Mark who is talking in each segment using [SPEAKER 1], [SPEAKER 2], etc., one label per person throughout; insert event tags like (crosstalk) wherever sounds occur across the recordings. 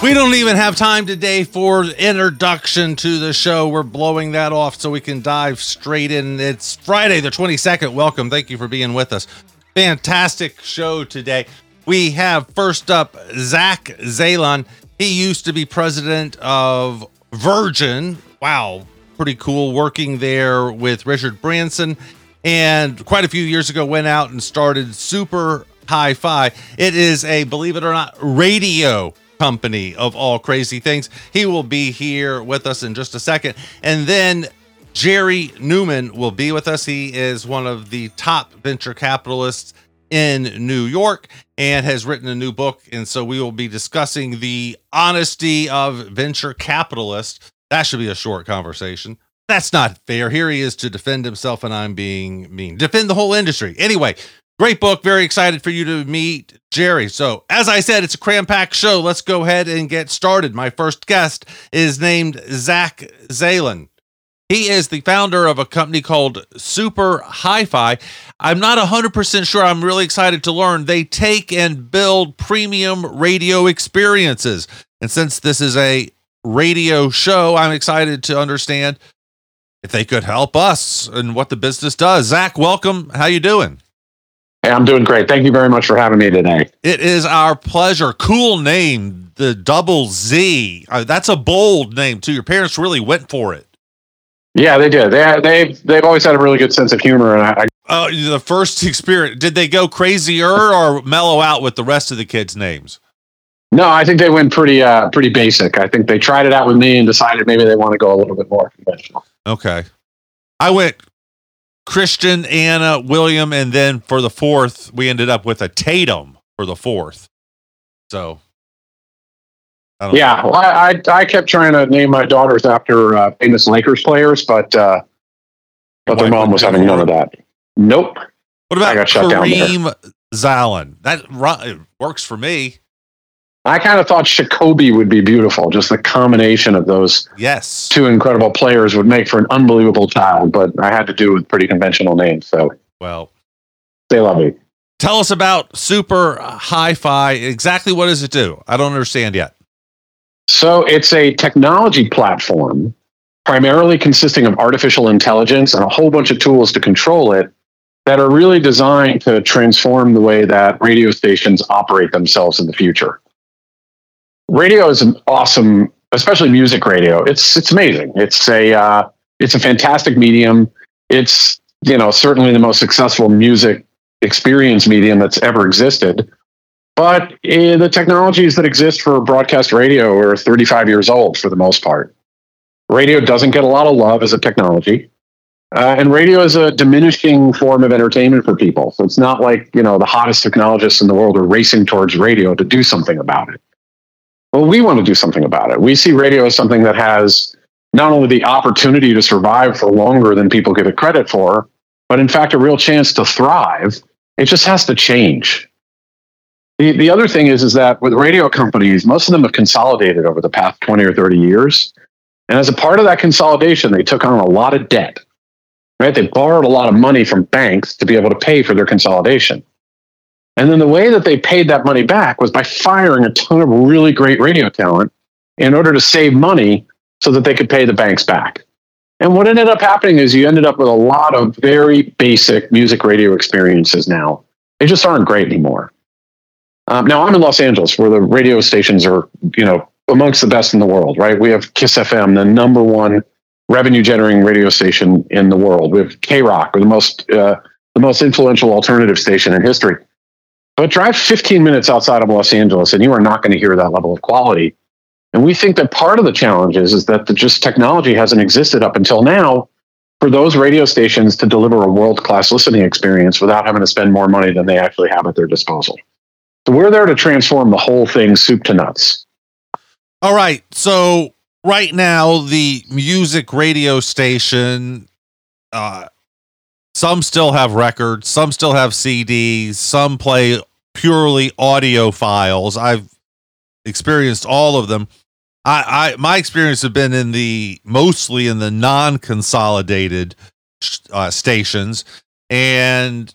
[SPEAKER 1] We don't even have time today for introduction to the show. We're blowing that off so we can dive straight in. It's Friday, the 22nd. Welcome. Thank you for being with us. Fantastic show today. We have first up Zack Zalon. He used to be president of Virgin. Wow, pretty cool working there with Richard Branson. And quite a few years ago, went out and started Super Hi Fi. It is a, believe it or not, radio company of all crazy things. He will be here with us in just a second. And then Jerry Neumann will be with us. He is one of the top venture capitalists in New York and has written a new book. And so we will be discussing the honesty of venture capitalists. That should be a short conversation. That's not fair. Here he is to defend himself, and I'm being mean. Defend the whole industry. Anyway, great book. Very excited for you to meet Jerry. So, as I said, it's a cram packed show. Let's go ahead and get started. My first guest is named Zack Zalon. He is the founder of a company called Super Hi Fi. I'm not 100% sure. I'm really excited to learn. They take and build premium radio experiences. And since this is a radio show, I'm excited to understand if they could help us and what the business does. Zack, welcome. How you doing?
[SPEAKER 2] Hey, I'm doing great. Thank you very much for having me today.
[SPEAKER 1] It is our pleasure. Cool name, the Double Z. Uh, that's a bold name too. Your parents really went for it.
[SPEAKER 2] Yeah, they did. They they've they've always had a really good sense of humor, and I.
[SPEAKER 1] Uh, the first (laughs) experience, did they go crazier or mellow out with the rest of the kids' names?
[SPEAKER 2] No, I think they went pretty uh pretty basic. I think they tried it out with me and decided maybe they want to go a little bit more conventional.
[SPEAKER 1] Okay. I went Christian, Anna, William, and then for the fourth, we ended up with a Tatum for the fourth. So,
[SPEAKER 2] I yeah, well, I, I kept trying to name my daughters after uh, famous Lakers players, but uh, but their mom was having none of that. Nope.
[SPEAKER 1] What about I got shut Kareem down Zalon? That works for me.
[SPEAKER 2] I kind of thought Jacoby would be beautiful. Just the combination of those
[SPEAKER 1] yes
[SPEAKER 2] two incredible players would make for an unbelievable child. But I had to do with pretty conventional names. So
[SPEAKER 1] well,
[SPEAKER 2] they love me.
[SPEAKER 1] Tell us about Super Hi Fi. Exactly what does it do? I don't understand yet.
[SPEAKER 2] So it's a technology platform primarily consisting of artificial intelligence and a whole bunch of tools to control it that are really designed to transform the way that radio stations operate themselves in the future radio is an awesome, especially music radio. It's it's amazing. It's a uh, it's a fantastic medium. It's you know certainly the most successful music experience medium that's ever existed. But uh, the technologies that exist for broadcast radio are 35 years old for the most part. Radio doesn't get a lot of love as a technology. Uh, and radio is a diminishing form of entertainment for people. So it's not like, you know, the hottest technologists in the world are racing towards radio to do something about it. Well, we want to do something about it. We see radio as something that has not only the opportunity to survive for longer than people give it credit for, but in fact, a real chance to thrive. It just has to change. The, the other thing is, is that with radio companies, most of them have consolidated over the past 20 or 30 years. And as a part of that consolidation, they took on a lot of debt. Right? They borrowed a lot of money from banks to be able to pay for their consolidation. And then the way that they paid that money back was by firing a ton of really great radio talent in order to save money so that they could pay the banks back. And what ended up happening is you ended up with a lot of very basic music radio experiences now. They just aren't great anymore. Um, now I'm in Los Angeles where the radio stations are, you know, amongst the best in the world, right? We have KIIS FM, the number one revenue generating radio station in the world. We have KROQ, the most, uh, the most influential alternative station in history. But drive 15 minutes outside of Los Angeles and you are not going to hear that level of quality. And we think that part of the challenge is, is that the just technology hasn't existed up until now for those radio stations to deliver a world class listening experience without having to spend more money than they actually have at their disposal. So we're there to transform the whole thing soup to nuts.
[SPEAKER 1] All right. So right now, the music radio station uh, some still have records, some still have CDs, some play purely audio files. I've experienced all of them. I, I my experience have been in the mostly in the non-consolidated uh, stations, and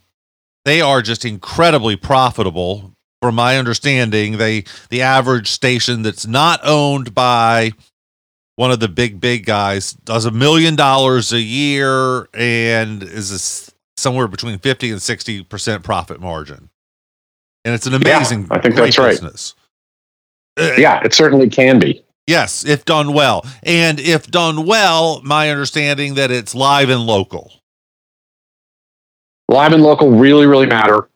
[SPEAKER 1] they are just incredibly profitable. From my understanding, they the average station that's not owned by one of the big big guys does a million dollars a year and is a, somewhere between 50 and 60 percent profit margin and it's an amazing
[SPEAKER 2] yeah, i think that's right
[SPEAKER 1] business.
[SPEAKER 2] Uh, yeah it certainly can be
[SPEAKER 1] yes if done well and if done well my understanding that it's live and local
[SPEAKER 2] live and local really really matter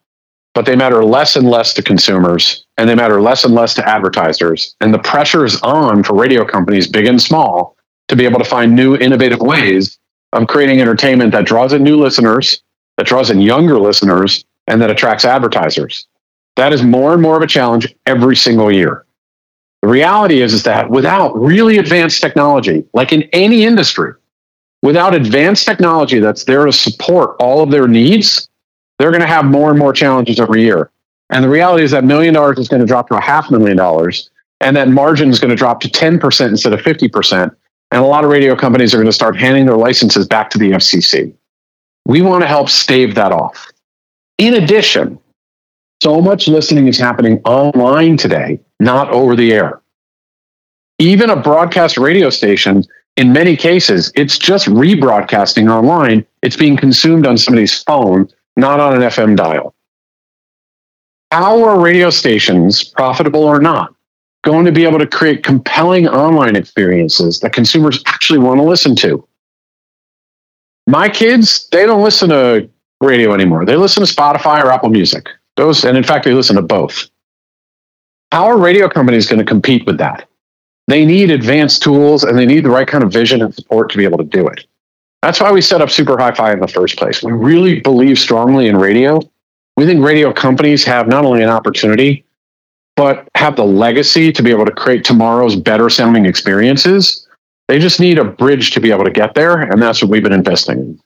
[SPEAKER 2] but they matter less and less to consumers and they matter less and less to advertisers. And the pressure is on for radio companies, big and small, to be able to find new innovative ways of creating entertainment that draws in new listeners, that draws in younger listeners, and that attracts advertisers. That is more and more of a challenge every single year. The reality is, is that without really advanced technology, like in any industry, without advanced technology that's there to support all of their needs, they're going to have more and more challenges every year. And the reality is that million dollars is going to drop to a half million dollars, and that margin is going to drop to 10% instead of 50%. And a lot of radio companies are going to start handing their licenses back to the FCC. We want to help stave that off. In addition, so much listening is happening online today, not over the air. Even a broadcast radio station, in many cases, it's just rebroadcasting online. It's being consumed on somebody's phone not on an FM dial. How are radio stations, profitable or not, going to be able to create compelling online experiences that consumers actually want to listen to? My kids, they don't listen to radio anymore. They listen to Spotify or Apple Music. Those, and in fact, they listen to both. How are radio companies going to compete with that? They need advanced tools and they need the right kind of vision and support to be able to do it. That's why we set up Super Hi Fi in the first place. We really believe strongly in radio. We think radio companies have not only an opportunity, but have the legacy to be able to create tomorrow's better sounding experiences. They just need a bridge to be able to get there. And that's what we've been investing in.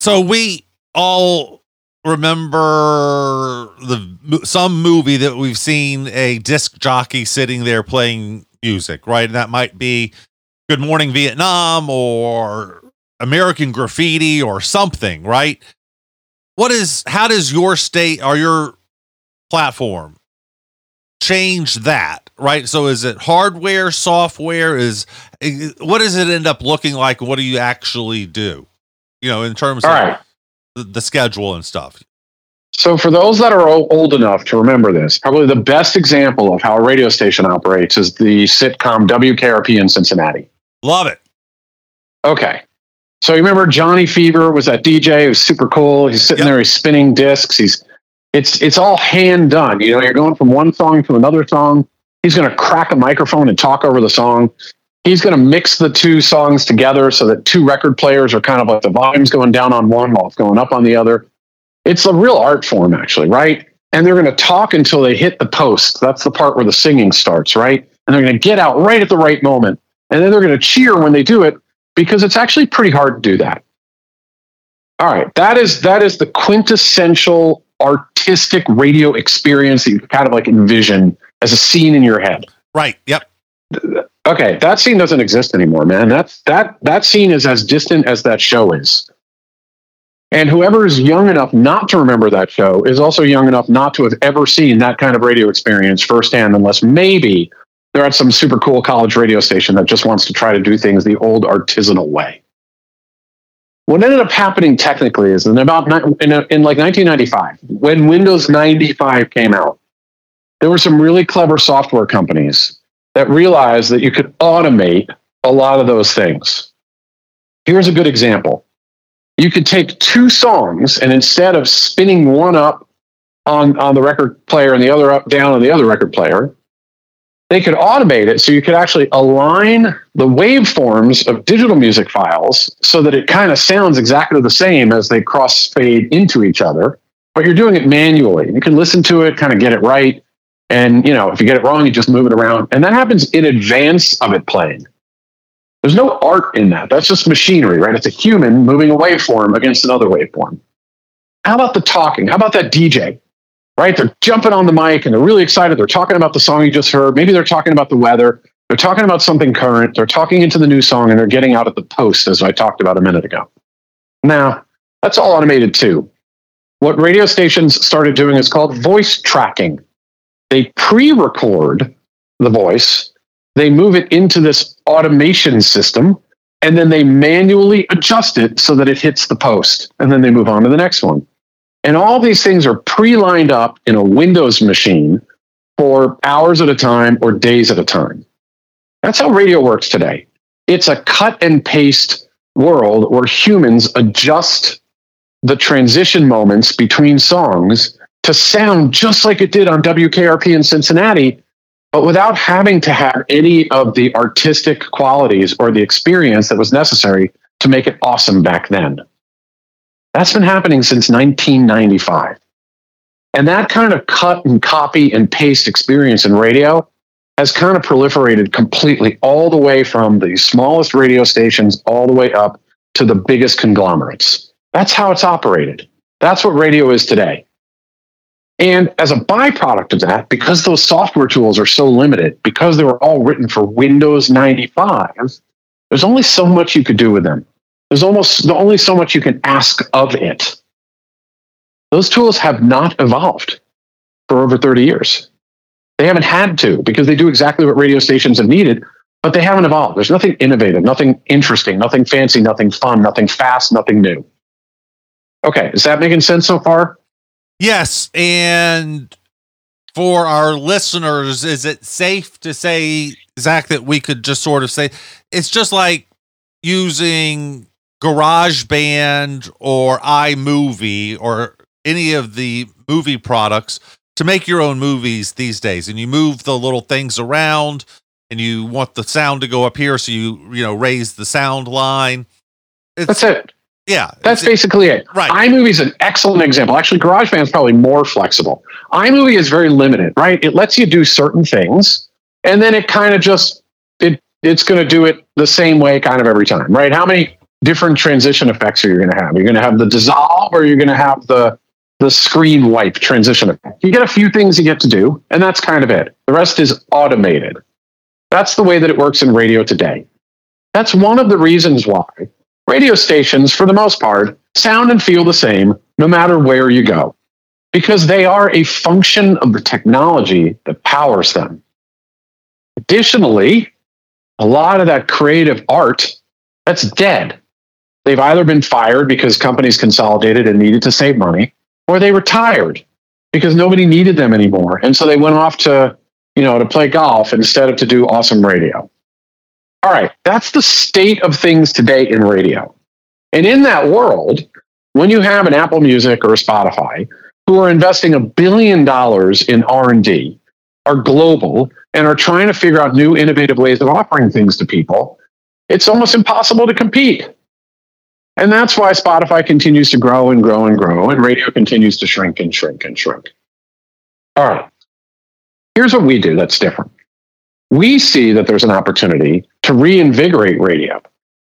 [SPEAKER 1] So we all remember the some movie that we've seen a disc jockey sitting there playing music, right? And that might be Good Morning Vietnam or American Graffiti or something, right? What is how does your state or your platform change that, right? So is it hardware, software? Is eh, what does it end up looking like? What do you actually do? You know, in terms
[SPEAKER 2] All
[SPEAKER 1] of
[SPEAKER 2] right.
[SPEAKER 1] The, the schedule and stuff.
[SPEAKER 2] So, for those that are old enough to remember this, probably the best example of how a radio station operates is the sitcom WKRP in Cincinnati.
[SPEAKER 1] Love it.
[SPEAKER 2] Okay. So you remember Johnny Fever was that DJ? It was super cool. He's sitting
[SPEAKER 1] Yep.
[SPEAKER 2] there, he's spinning discs. He's it's it's all hand done. You know, you're going from one song to another song. He's going to crack a microphone and talk over the song. He's going to mix the two songs together so that two record players are kind of like the volume's going down on one while it's going up on the other. It's a real art form, actually, right? And they're going to talk until they hit the post. That's the part where the singing starts, right? And they're going to get out right at the right moment. And then they're going to cheer when they do it because it's actually pretty hard to do that. All right, that is that is the quintessential artistic radio experience that you kind of like envision as a scene in your head.
[SPEAKER 1] Right. Yep.
[SPEAKER 2] Okay, that scene doesn't exist anymore, man. That's that that scene is as distant as that show is. And whoever is young enough not to remember that show is also young enough not to have ever seen that kind of radio experience firsthand, unless maybe they're at some super cool college radio station that just wants to try to do things the old artisanal way. What ended up happening technically is in about in, in like 1995, when Windows 95 came out, there were some really clever software companies that realized that you could automate a lot of those things. Here's a good example. You could take two songs and instead of spinning one up on, on the record player and the other up down on the other record player, they could automate it so you could actually align the waveforms of digital music files so that it kind of sounds exactly the same as they cross fade into each other, but you're doing it manually. You can listen to it, kind of get it right. And you know, if you get it wrong, you just move it around. And that happens in advance of it playing. There's no art in that. That's just machinery, right? It's a human moving a waveform against another waveform. How about the talking? How about that DJ? Right? They're jumping on the mic and they're really excited. They're talking about the song you just heard. Maybe they're talking about the weather. They're talking about something current. They're talking into the new song and they're getting out at the post, as I talked about a minute ago. Now, that's all automated too. what radio stations started doing is called voice tracking. They pre record the voice, they move it into this automation system, and then they manually adjust it so that it hits the post. And then they move on to the next one. And all these things are pre lined up in a Windows machine for hours at a time or days at a time. That's how radio works today. It's a cut and paste world where humans adjust the transition moments between songs to sound just like it did on WKRP in Cincinnati, but without having to have any of the artistic qualities or the experience that was necessary to make it awesome back then. That's been happening since 1995. And that kind of cut and copy and paste experience in radio has kind of proliferated completely all the way from the smallest radio stations all the way up to the biggest conglomerates. That's how it's operated. That's what radio is today. And as a byproduct of that, because those software tools are so limited, because they were all written for Windows 95, there's only so much you could do with them. There's almost only so much you can ask of it. Those tools have not evolved for over 30 years. They haven't had to because they do exactly what radio stations have needed, but they haven't evolved. There's nothing innovative, nothing interesting, nothing fancy, nothing fun, nothing fast, nothing new. Okay, is that making sense so far?
[SPEAKER 1] Yes. And for our listeners, is it safe to say, Zack, that we could just sort of say it's just like using GarageBand or iMovie or any of the movie products to make your own movies these days and you move the little things around and you want the sound to go up here so you you know raise the sound line
[SPEAKER 2] it's, that's it
[SPEAKER 1] yeah
[SPEAKER 2] that's basically it
[SPEAKER 1] right
[SPEAKER 2] imovie is an excellent example actually garageband is probably more flexible imovie is very limited right it lets you do certain things and then it kind of just it it's going to do it the same way kind of every time right how many different transition effects are you going to have you're going to have the dissolve or you're going to have the the screen wipe transition effect. You get a few things you get to do, and that's kind of it. The rest is automated. That's the way that it works in radio today. That's one of the reasons why radio stations, for the most part, sound and feel the same no matter where you go, because they are a function of the technology that powers them. Additionally, a lot of that creative art that's dead. They've either been fired because companies consolidated and needed to save money, or they retired because nobody needed them anymore. And so they went off to, you know, to play golf instead of to do awesome radio. All right, that's the state of things today in radio. And in that world, when you have an Apple Music or a Spotify who are investing a billion dollars in R&D, are global and are trying to figure out new innovative ways of offering things to people, it's almost impossible to compete. And that's why Spotify continues to grow and grow and grow, and radio continues to shrink and shrink and shrink. All right. Here's what we do that's different. We see that there's an opportunity to reinvigorate radio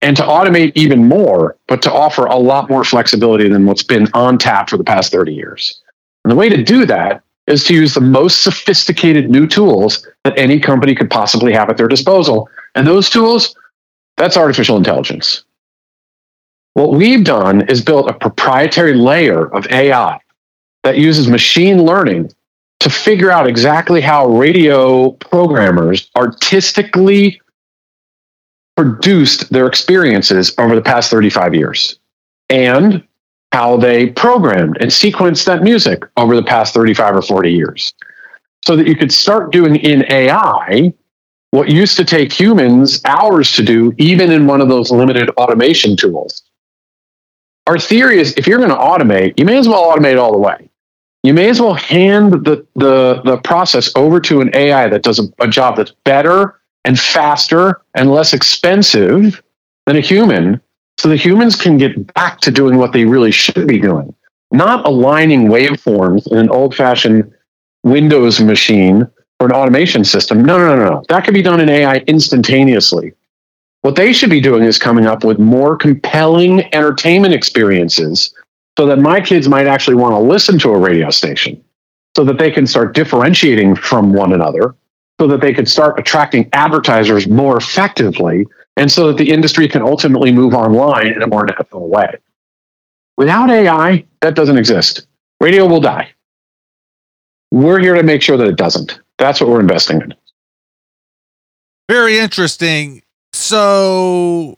[SPEAKER 2] and to automate even more, but to offer a lot more flexibility than what's been on tap for the past 30 years. And the way to do that is to use the most sophisticated new tools that any company could possibly have at their disposal. And those tools, that's artificial intelligence. What we've done is built a proprietary layer of AI that uses machine learning to figure out exactly how radio programmers artistically produced their experiences over the past 35 years and how they programmed and sequenced that music over the past 35 or 40 years. So that you could start doing in AI what used to take humans hours to do, even in one of those limited automation tools our theory is if you're going to automate, you may as well automate all the way. You may as well hand the, the, the process over to an AI that does a, a job that's better and faster and less expensive than a human so the humans can get back to doing what they really should be doing, not aligning waveforms in an old fashioned Windows machine or an automation system. No, no, no, no. That could be done in AI instantaneously. What they should be doing is coming up with more compelling entertainment experiences so that my kids might actually want to listen to a radio station so that they can start differentiating from one another so that they could start attracting advertisers more effectively and so that the industry can ultimately move online in a more natural way. Without AI, that doesn't exist. Radio will die. We're here to make sure that it doesn't. That's what we're investing in.
[SPEAKER 1] Very interesting. So,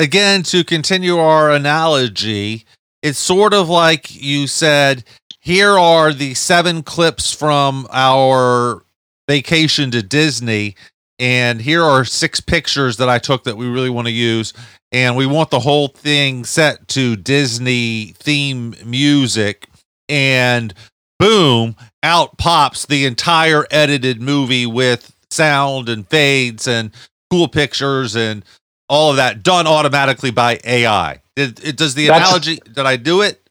[SPEAKER 1] again, to continue our analogy, it's sort of like you said, here are the seven clips from our vacation to Disney. And here are six pictures that I took that we really want to use. And we want the whole thing set to Disney theme music. And boom, out pops the entire edited movie with sound and fades and cool pictures and all of that done automatically by AI. It, it does the That's, analogy. Did I do it?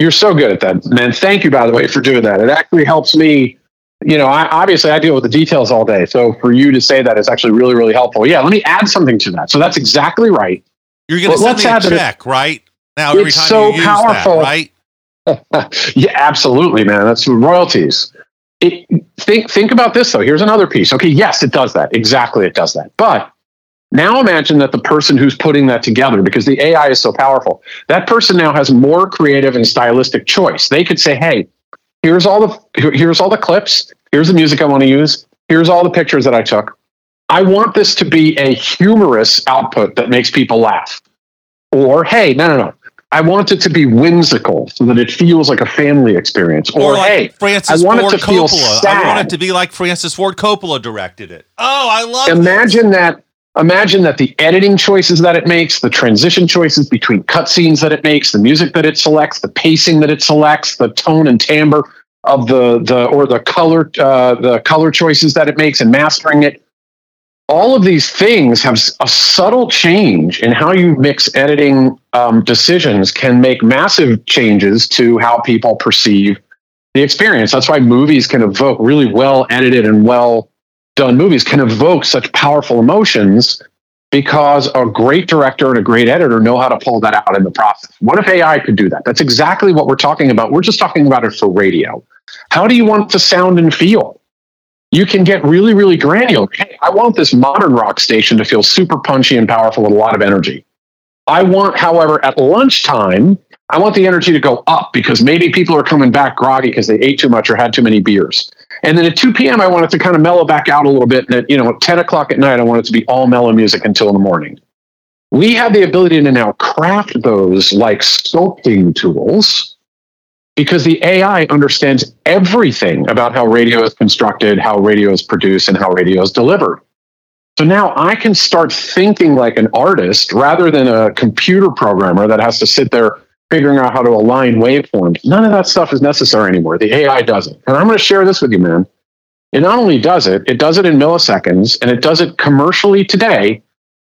[SPEAKER 2] You're so good at that, man. Thank you, by the way, for doing that. It actually helps me. You know, I obviously I deal with the details all day. So for you to say that is actually really, really helpful. Yeah, let me add something to that. So that's exactly right.
[SPEAKER 1] You're going to send me a check, right? Now every time so you use powerful. that, right? (laughs)
[SPEAKER 2] yeah, absolutely, man. That's royalties. It, think think about this though. Here's another piece. Okay, yes, it does that. Exactly, it does that. But now imagine that the person who's putting that together, because the AI is so powerful, that person now has more creative and stylistic choice. They could say, "Hey, here's all the here's all the clips. Here's the music I want to use. Here's all the pictures that I took. I want this to be a humorous output that makes people laugh." Or, "Hey, no, no, no. I want it to be whimsical so that it feels like a family experience. Or, or like hey,
[SPEAKER 1] Francis I want Ford it to Coppola. feel sad. I want it to be like Francis Ford Coppola directed it. Oh, I love. It.
[SPEAKER 2] Imagine this. that. Imagine that the editing choices that it makes, the transition choices between cutscenes that it makes, the music that it selects, the pacing that it selects, the tone and timbre of the the or the color uh, the color choices that it makes and mastering it all of these things have a subtle change in how you mix editing um, decisions can make massive changes to how people perceive the experience. That's why movies can evoke really well edited and well done movies can evoke such powerful emotions because a great director and a great editor know how to pull that out in the process. What if AI could do that? That's exactly what we're talking about. We're just talking about it for radio. How do you want to sound and feel? you can get really, really granular. Hey, I want this modern rock station to feel super punchy and powerful with a lot of energy. I want, however, at lunchtime, I want the energy to go up because maybe people are coming back groggy because they ate too much or had too many beers. And then at 2 p.m., I want it to kind of mellow back out a little bit. And at, you know, at 10 o'clock at night, I want it to be all mellow music until the morning. We have the ability to now craft those like sculpting tools because the AI understands everything about how radio is constructed, how radio is produced, and how radio is delivered. So now I can start thinking like an artist rather than a computer programmer that has to sit there figuring out how to align waveforms. None of that stuff is necessary anymore. The AI does it. And I'm going to share this with you, man. It not only does it, it does it in milliseconds and it does it commercially today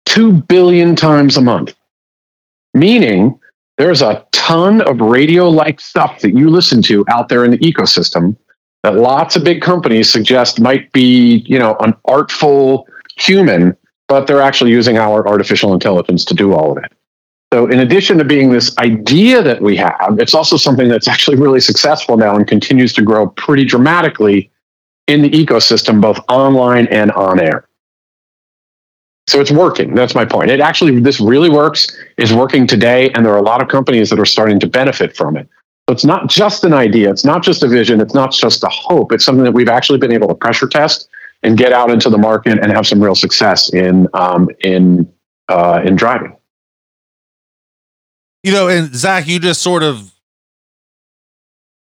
[SPEAKER 2] 2 billion times a month. Meaning there's a ton of radio like stuff that you listen to out there in the ecosystem that lots of big companies suggest might be, you know, an artful human, but they're actually using our artificial intelligence to do all of it. So, in addition to being this idea that we have, it's also something that's actually really successful now and continues to grow pretty dramatically in the ecosystem, both online and on air. So it's working. That's my point. It actually, this really works, is working today, and there are a lot of companies that are starting to benefit from it. So it's not just an idea, it's not just a vision, it's not just a hope. It's something that we've actually been able to pressure test and get out into the market and have some real success in um, in uh, in driving.
[SPEAKER 1] You know, and Zack, you just sort of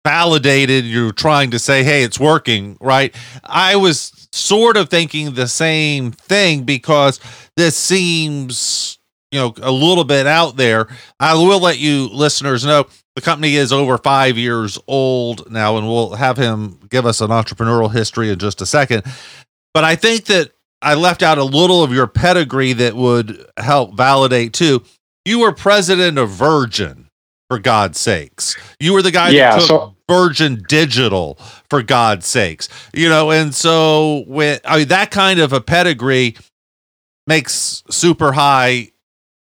[SPEAKER 1] validated you're trying to say hey it's working right i was sort of thinking the same thing because this seems, you know, a little bit out there. I will let you listeners know the company is over five years old now, and we'll have him give us an entrepreneurial history in just a second. But I think that I left out a little of your pedigree that would help validate too. You were president of Virgin, for God's sakes. You were the guy yeah, that took so- Virgin Digital for God's sakes. You know, and so with I mean that kind of a pedigree makes super high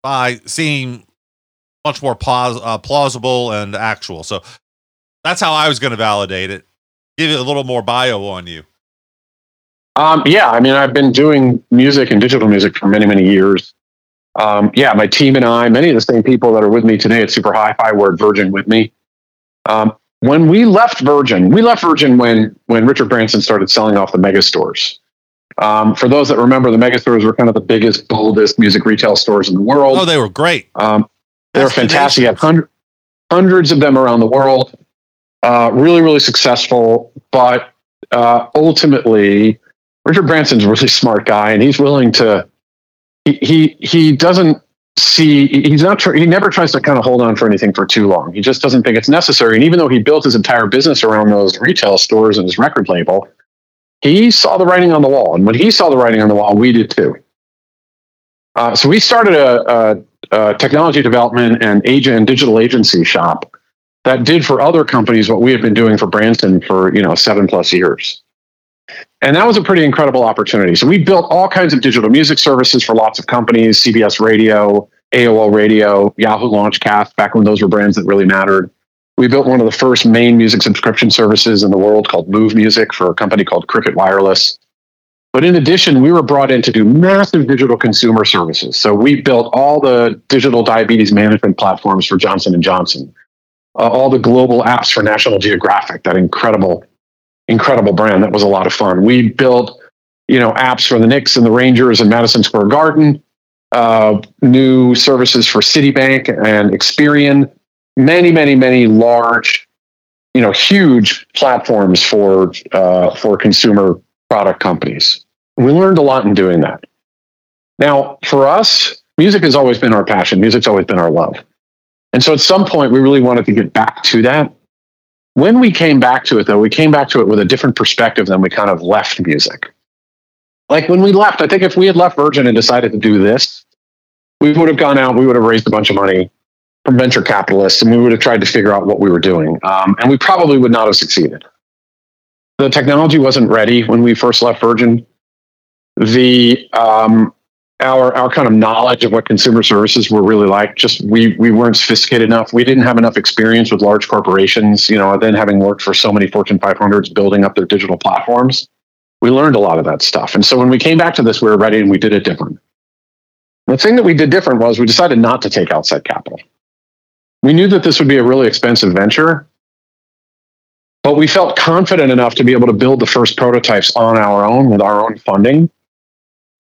[SPEAKER 1] by seem much more uh, plausible and actual. So that's how I was going to validate it. Give you a little more bio on you.
[SPEAKER 2] Um, yeah, I mean, I've been doing music and digital music for many, many years. Um, yeah, my team and I, many of the same people that are with me today at Super Hi-Fi were at Virgin with me. Um, when we left Virgin, we left Virgin when when Richard Branson started selling off the mega stores. Um, for those that remember, the mega stores were kind of the biggest, boldest music retail stores in the world.
[SPEAKER 1] Oh, they were great.
[SPEAKER 2] Um, they were fantastic. You had hundred, hundreds of them around the world. Uh, really, really successful. But uh, ultimately, Richard Branson's a really smart guy, and he's willing to. He he doesn't see. He's not. He never tries to kind of hold on for anything for too long. He just doesn't think it's necessary. And even though he built his entire business around those retail stores and his record label, he saw the writing on the wall. And when he saw the writing on the wall, we did too. Uh, so we started a, a, a, technology development and agent and digital agency shop that did for other companies what we had been doing for Branson for you know seven plus years. And that was a pretty incredible opportunity. So we built all kinds of digital music services for lots of companies, CBS Radio, AOL Radio, Yahoo Launchcast, back when those were brands that really mattered. We built one of the first main music subscription services in the world called Muve Music for a company called Cricket Wireless. But in addition, we were brought in to do massive digital consumer services. So we built all the digital diabetes management platforms for Johnson and Johnson, uh, all the global apps for National Geographic, that incredible, incredible brand. That was a lot of fun. We built, you know, apps for the Knicks and the Rangers and Madison Square Garden, uh, new services for Citibank and Experian, many, many, many large, you know, huge platforms for uh, for consumer product companies. We learned a lot in doing that. Now, for us, music has always been our passion. Music's always been our love. And so at some point, we really wanted to get back to that. When we came back to it, though, we came back to it with a different perspective than we kind of left music. Like when we left, I think if we had left Virgin and decided to do this, we would have gone out, we would have raised a bunch of money, from venture capitalists, and we would have tried to figure out what we were doing. Um, and we probably would not have succeeded. The technology wasn't ready when we first left Virgin. The um, our our kind of knowledge of what consumer services were really like just we we weren't sophisticated enough. We didn't have enough experience with large corporations. You know, then having worked for so many Fortune 500s building up their digital platforms, we learned a lot of that stuff. And so when we came back to this, we were ready and we did it different. The thing that we did different was we decided not to take outside capital. We knew that this would be a really expensive venture, but we felt confident enough to be able to build the first prototypes on our own with our own funding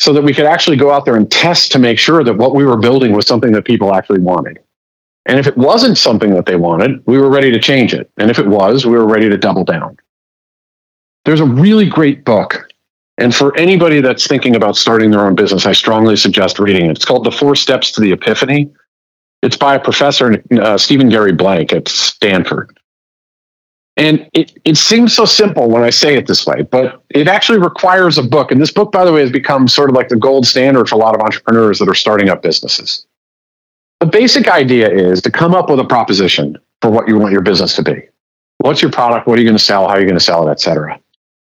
[SPEAKER 2] so that we could actually go out there and test to make sure that what we were building was something that people actually wanted. And if it wasn't something that they wanted, we were ready to change it. And if it was, we were ready to double down. There's a really great book. And for anybody that's thinking about starting their own business, I strongly suggest reading it. It's called The Four Steps to the Epiphany it's by a professor, uh, Steven Gary Blank at Stanford. And it, it seems so simple when I say it this way, but it actually requires a book. And this book, by the way, has become sort of like the gold standard for a lot of entrepreneurs that are starting up businesses. The basic idea is to come up with a proposition for what you want your business to be. What's your product? What are you going to sell? How are you going to sell it, et cetera?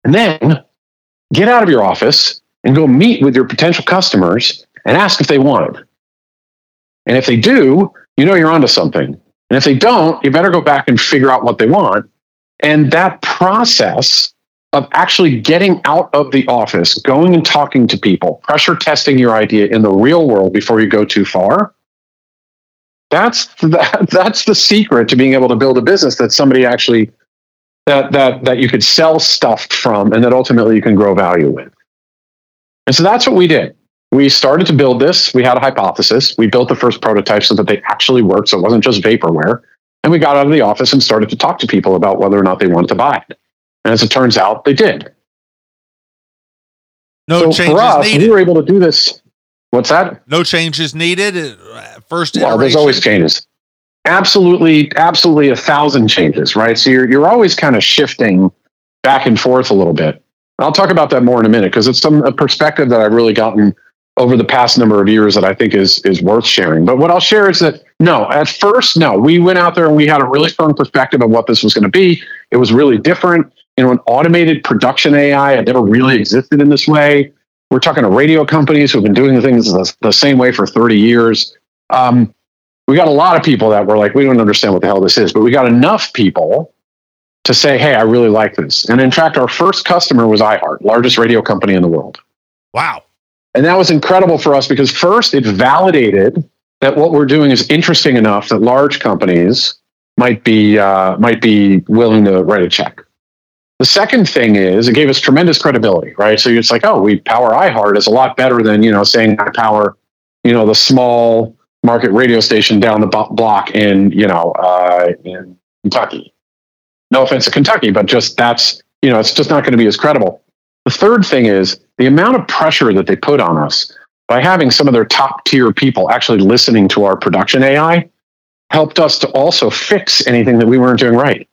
[SPEAKER 2] And then get out of your office and go meet with your potential customers and ask if they want it. And if they do, you know you're onto something. And if they don't, you better go back and figure out what they want. And that process of actually getting out of the office, going and talking to people, pressure testing your idea in the real world before you go too far. That's the, (laughs) that's the secret to being able to build a business that somebody actually that that that you could sell stuff from and that ultimately you can grow value with. And so that's what we did we started to build this. We had a hypothesis. We built the first prototype so that they actually worked. So it wasn't just vaporware. And we got out of the office and started to talk to people about whether or not they wanted to buy it. And as it turns out, they did.
[SPEAKER 1] No
[SPEAKER 2] so
[SPEAKER 1] changes
[SPEAKER 2] us,
[SPEAKER 1] needed.
[SPEAKER 2] We were able to do this. What's that?
[SPEAKER 1] No changes needed. Uh, First
[SPEAKER 2] well, there's always changes. Absolutely, absolutely a thousand changes, right? So you're you're always kind of shifting back and forth a little bit. I'll talk about that more in a minute because it's some a perspective that I've really gotten over the past number of years that I think is is worth sharing. But what I'll share is that no, at first, no, we went out there and we had a really strong perspective of what this was going to be. It was really different. You know, an automated production AI had never really existed in this way. We're talking to radio companies who've been doing things the, the same way for 30 years. Um, we got a lot of people that were like, we don't understand what the hell this is, but we got enough people to say, hey, I really like this. And in fact, our first customer was iHeart, largest radio company in the world.
[SPEAKER 1] Wow.
[SPEAKER 2] And that was incredible for us because first it validated that what we're doing is interesting enough that large companies might be uh, might be willing to write a check. The second thing is it gave us tremendous credibility, right? So it's like, oh, we power iHeart is a lot better than you know saying I power, you know, the small market radio station down the block in you know uh, in Kentucky. No offense to Kentucky, but just that's you know it's just not going to be as credible. The third thing is the amount of pressure that they put on us by having some of their top tier people actually listening to our production AI helped us to also fix anything that we weren't doing right.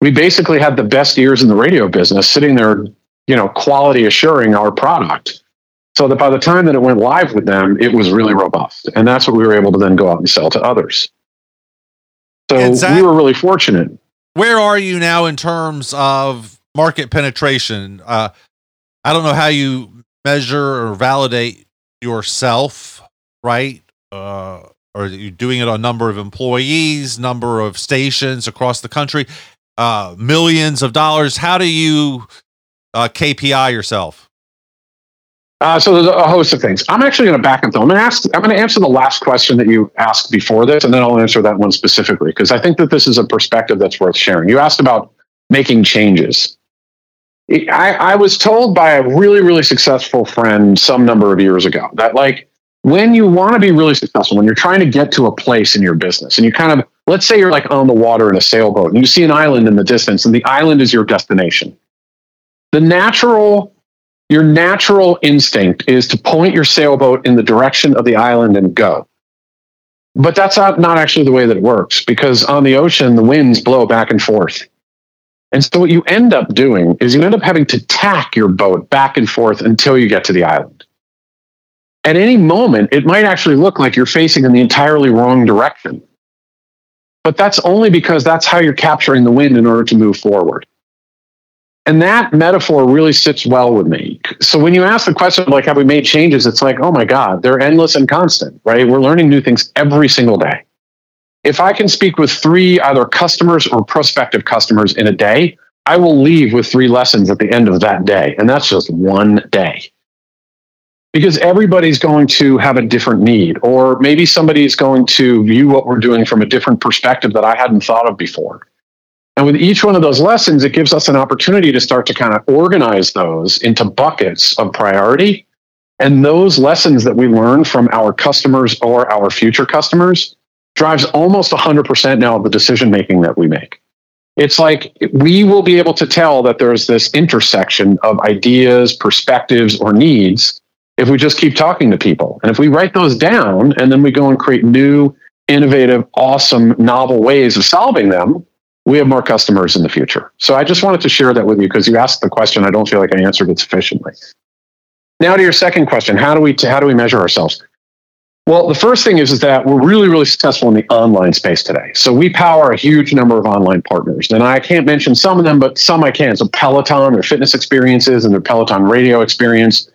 [SPEAKER 2] We basically had the best ears in the radio business sitting there, you know, quality assuring our product so that by the time that it went live with them, it was really robust. And that's what we were able to then go out and sell to others. So we were really fortunate.
[SPEAKER 1] Where are you now in terms of market penetration? Uh, I don't know how you measure or validate yourself, right? Uh, or you're doing it on number of employees, number of stations across the country, uh, millions of dollars. How do you uh, KPI yourself?
[SPEAKER 2] Uh, so there's a host of things. I'm actually going to back up though. I'm going to ask. I'm going to answer the last question that you asked before this, and then I'll answer that one specifically because I think that this is a perspective that's worth sharing. You asked about making changes. I, I was told by a really, really successful friend some number of years ago that like when you want to be really successful, when you're trying to get to a place in your business and you kind of, let's say you're like on the water in a sailboat and you see an island in the distance and the island is your destination. The natural, your natural instinct is to point your sailboat in the direction of the island and go. But that's not, not actually the way that it works because on the ocean, the winds blow back and forth. And so what you end up doing is you end up having to tack your boat back and forth until you get to the island at any moment, it might actually look like you're facing in the entirely wrong direction. But that's only because that's how you're capturing the wind in order to move forward. And that metaphor really sits well with me. So when you ask the question, like, have we made changes? It's like, oh my God, they're endless and constant, right? We're learning new things every single day. If I can speak with three either customers or prospective customers in a day, I will leave with three lessons at the end of that day. And that's just one day. Because everybody's going to have a different need or maybe somebody's going to view what we're doing from a different perspective that i hadn't thought of before. And with each one of those lessons it gives us an opportunity to start to kind of organize those into buckets of priority. And those lessons that we learn from our customers or our future customers drives almost 100% now of the decision making that we make it's like we will be able to tell that there's this intersection of ideas perspectives or needs if we just keep talking to people. And if we write those down and then we go and create new, innovative, awesome, novel ways of solving them, we have more customers in the future. So I just wanted to share that with you because you asked the question. I don't feel like I answered it sufficiently. Now to your second question, how do we how do we measure ourselves? Well, the first thing is, is that we're really, really successful in the online space today. So we power a huge number of online partners. And I can't mention some of them, but some I can. So Peloton, their fitness experiences and their Peloton radio experience,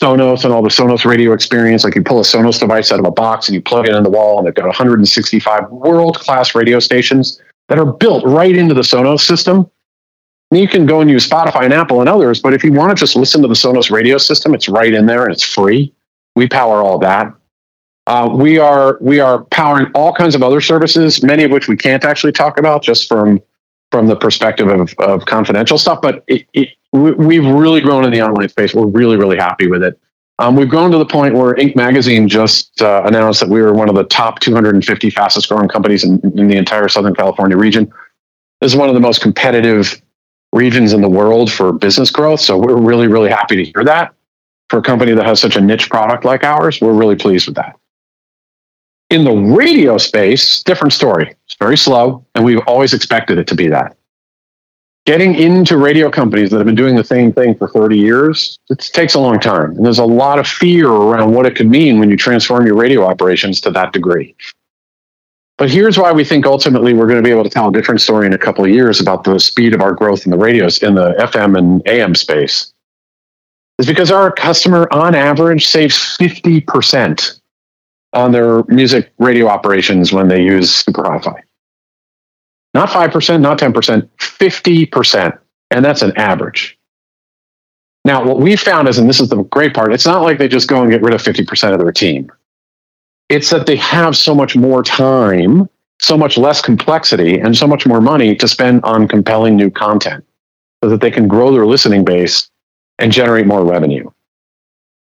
[SPEAKER 2] Sonos and all the Sonos radio experience. Like you pull a Sonos device out of a box and you plug it in the wall, and they've got 165 world class radio stations that are built right into the Sonos system. And you can go and use Spotify and Apple and others, but if you want to just listen to the Sonos radio system, it's right in there and it's free. We power all that. Uh, we are we are powering all kinds of other services, many of which we can't actually talk about just from from the perspective of, of confidential stuff. But it, it, we've really grown in the online space. We're really, really happy with it. Um, we've grown to the point where Inc. magazine just uh, announced that we were one of the top 250 fastest growing companies in, in the entire Southern California region. This is one of the most competitive regions in the world for business growth. So we're really, really happy to hear that. For a company that has such a niche product like ours, we're really pleased with that. In the radio space, different story. It's very slow, and we've always expected it to be that. Getting into radio companies that have been doing the same thing for 30 years it takes a long time. And there's a lot of fear around what it could mean when you transform your radio operations to that degree. But here's why we think ultimately we're going to be able to tell a different story in a couple of years about the speed of our growth in the radios in the fm and am space. Is because our customer on average saves 50% on their music radio operations when they use super hi-fi not 5%, not 10%, 50%. And that's an average. Now, what we found is, and this is the great part, it's not like they just go and get rid of 50% of their team. It's that they have so much more time so much less complexity and so much more money to spend on compelling new content so that they can grow their listening base and generate more revenue.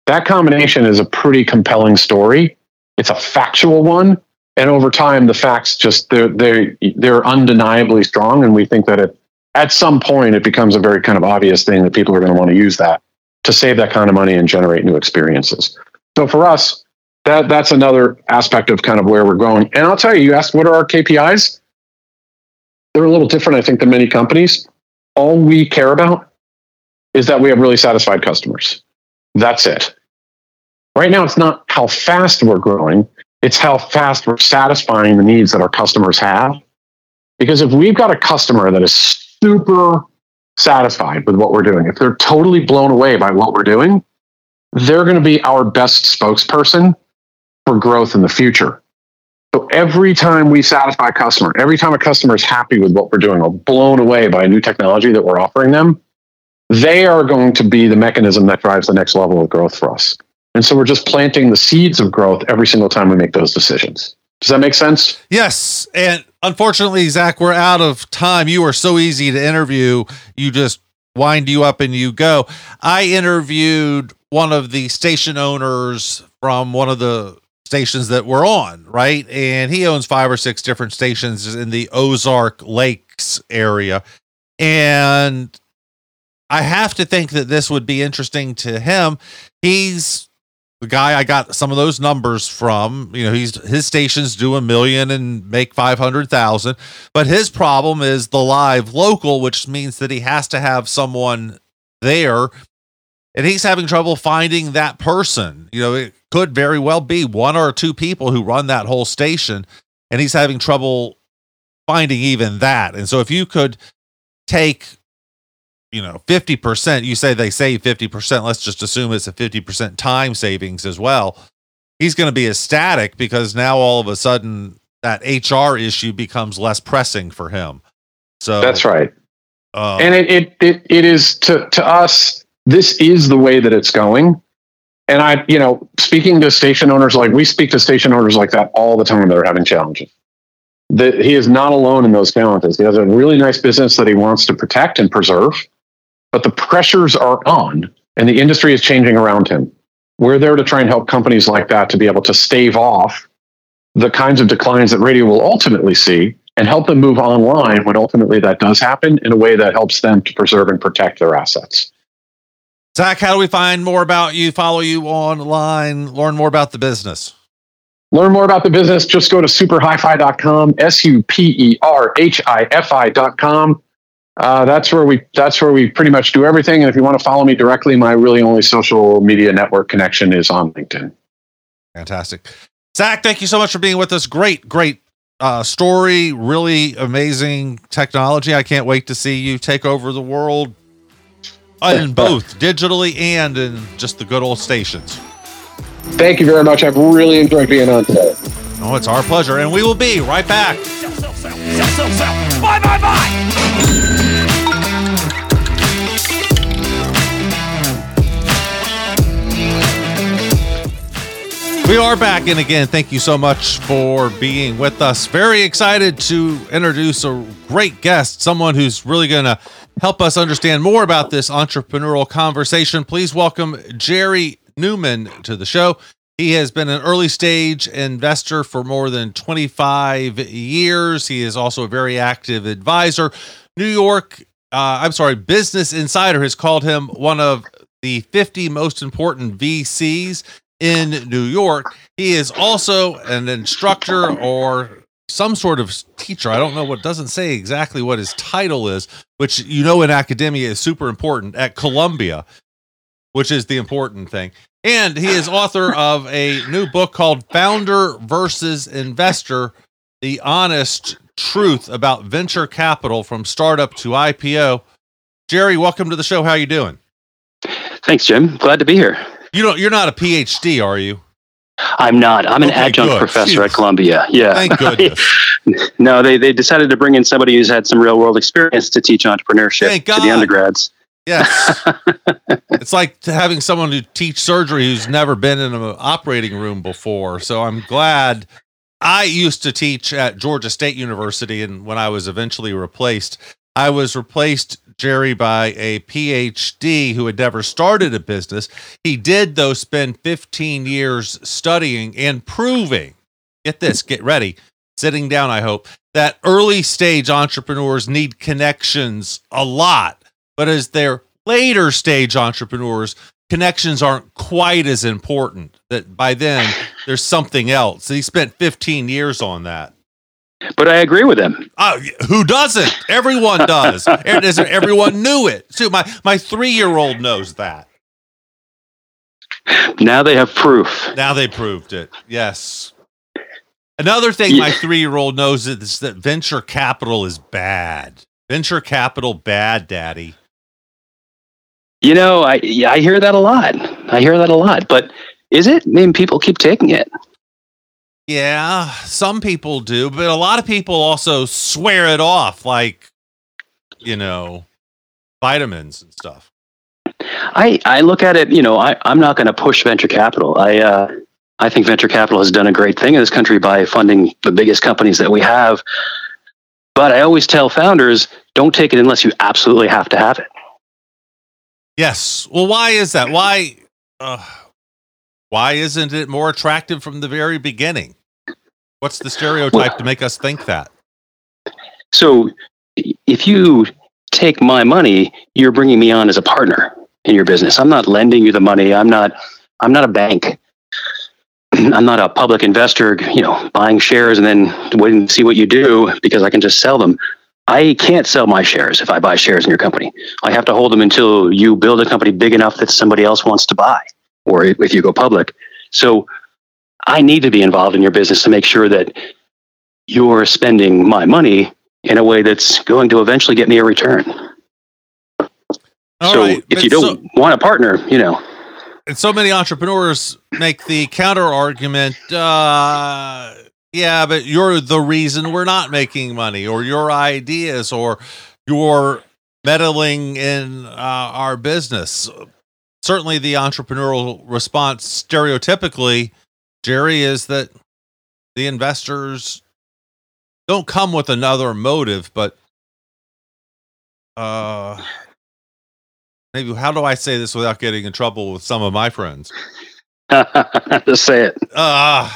[SPEAKER 2] That combination is a pretty compelling story. It's a factual one. And over time, the facts just they're they're they're undeniably strong. And we think that it at some point it becomes a very kind of obvious thing that people are going to want to use that to save that kind of money and generate new experiences. So for us, that that's another aspect of kind of where we're going. And I'll tell you, you asked what are our KPIs? They're a little different, I think, than many companies. All we care about is that we have really satisfied customers. That's it. Right now, it's not how fast we're growing, it's how fast we're satisfying the needs that our customers have. Because if we've got a customer that is super satisfied with what we're doing, if they're totally blown away by what we're doing, they're going to be our best spokesperson for growth in the future. So every time we satisfy a customer, every time a customer is happy with what we're doing or blown away by a new technology that we're offering them, they are going to be the mechanism that drives the next level of growth for us. And so we're just planting the seeds of growth every single time we make those decisions. Does that make sense?
[SPEAKER 1] Yes. And unfortunately, Zack, we're out of time. You are so easy to interview. You just wind you up and you go. I interviewed one of the station owners from one of the stations that we're on, right? And he owns five or six different stations in the Ozark Lakes area. And I have to think that this would be interesting to him. He's the guy I got some of those numbers from, you know, he's his stations do a million and make 500,000, but his problem is the live local, which means that he has to have someone there and he's having trouble finding that person. You know, it could very well be one or two people who run that whole station and he's having trouble finding even that. And so if you could take you know 50% you say they save 50% let's just assume it's a 50% time savings as well. He's going to be ecstatic because now all of a sudden that hr issue becomes less pressing for him. So
[SPEAKER 2] that's right. uh, and it, it, it it is to to us this is the way that it's going. And i you know speaking to station owners like we speak to station owners like that all the time that are having challenges. That he is not alone in those challenges. He has a really nice business that he wants to protect and preserve but the pressures are on and the industry is changing around him. We're there to try and help companies like that to be able to stave off the kinds of declines that radio will ultimately see and help them move online when ultimately that does happen in a way that helps them to preserve and protect their assets.
[SPEAKER 1] Zack, how do we find more about you, follow you online, learn more about the business?
[SPEAKER 2] Learn more about the business. Just go to superhifi.com, S U P E R H I F I.com uh, that's where we that's where we pretty much do everything. And if you want to follow me directly, my really only social media network connection is on LinkedIn.
[SPEAKER 1] Fantastic, Zack. Thank you so much for being with us. Great, great uh, story. Really amazing technology. I can't wait to see you take over the world in (laughs) both digitally and in just the good old stations.
[SPEAKER 2] Thank you very much. I've really enjoyed being on today.
[SPEAKER 1] Oh, it's our pleasure, and we will be right back. Sell, sell, sell, sell, sell, sell. Bye, bye, bye. We are back, and again, thank you so much for being with us. Very excited to introduce a great guest, someone who's really going to help us understand more about this entrepreneurial conversation. Please welcome Jerry Neumann to the show. He has been an early stage investor for more than 25 years. He is also a very active advisor. New York, uh, I'm sorry, Business Insider has called him one of the 50 most important VCs in New York. He is also an instructor or some sort of teacher. I don't know what doesn't say exactly what his title is, which you know in academia is super important at Columbia, which is the important thing. And he is author of a new book called Founder versus Investor: The Honest Truth About Venture Capital from Startup to IPO. Jerry, welcome to the show. How are you doing?
[SPEAKER 3] Thanks, Jim. Glad to be here.
[SPEAKER 1] You don't. You're not a PhD, are you?
[SPEAKER 3] I'm not. I'm an okay, adjunct good. professor at Columbia. Yeah.
[SPEAKER 1] Thank goodness. (laughs)
[SPEAKER 3] no, they they decided to bring in somebody who's had some real world experience to teach entrepreneurship to the undergrads.
[SPEAKER 1] Yes. (laughs) it's like having someone who teach surgery who's never been in an operating room before. So I'm glad I used to teach at Georgia State University, and when I was eventually replaced, I was replaced, Jerry, by a PhD who had never started a business. He did, though, spend 15 years studying and proving, get this, get ready, sitting down, I hope, that early stage entrepreneurs need connections a lot. But as they're later stage entrepreneurs, connections aren't quite as important. That by then there's something else. He spent 15 years on that.
[SPEAKER 3] But I agree with him.
[SPEAKER 1] Uh, who doesn't? Everyone does. (laughs) Everyone knew it. So my my three year old knows that.
[SPEAKER 3] Now they have proof.
[SPEAKER 1] Now they proved it. Yes. Another thing yeah. my three year old knows is that venture capital is bad. Venture capital bad, daddy.
[SPEAKER 3] You know, I I hear that a lot. I hear that a lot. But is it? I mean, people keep taking it.
[SPEAKER 1] Yeah, some people do, but a lot of people also swear it off, like you know, vitamins and stuff.
[SPEAKER 3] I I look at it. You know, I I'm not going to push venture capital. I uh, I think venture capital has done a great thing in this country by funding the biggest companies that we have. But I always tell founders, don't take it unless you absolutely have to have it.
[SPEAKER 1] Yes. Well, why is that? Why? Uh, why isn't it more attractive from the very beginning? What's the stereotype well, to make us think that?
[SPEAKER 3] So, if you take my money, you're bringing me on as a partner in your business. I'm not lending you the money. I'm not. I'm not a bank. (clears throat) I'm not a public investor, you know, buying shares and then waiting to see what you do because I can just sell them. I can't sell my shares if I buy shares in your company. I have to hold them until you build a company big enough that somebody else wants to buy, or if you go public. So I need to be involved in your business to make sure that you're spending my money in a way that's going to eventually get me a return. All so right, if you don't so, want a partner, you know.
[SPEAKER 1] And so many entrepreneurs make the counter argument uh, yeah, but you're the reason we're not making money, or your ideas, or your meddling in uh, our business. Certainly, the entrepreneurial response, stereotypically, Jerry, is that the investors don't come with another motive, but uh, maybe how do I say this without getting in trouble with some of my friends? (laughs)
[SPEAKER 3] Just say it.
[SPEAKER 1] Uh,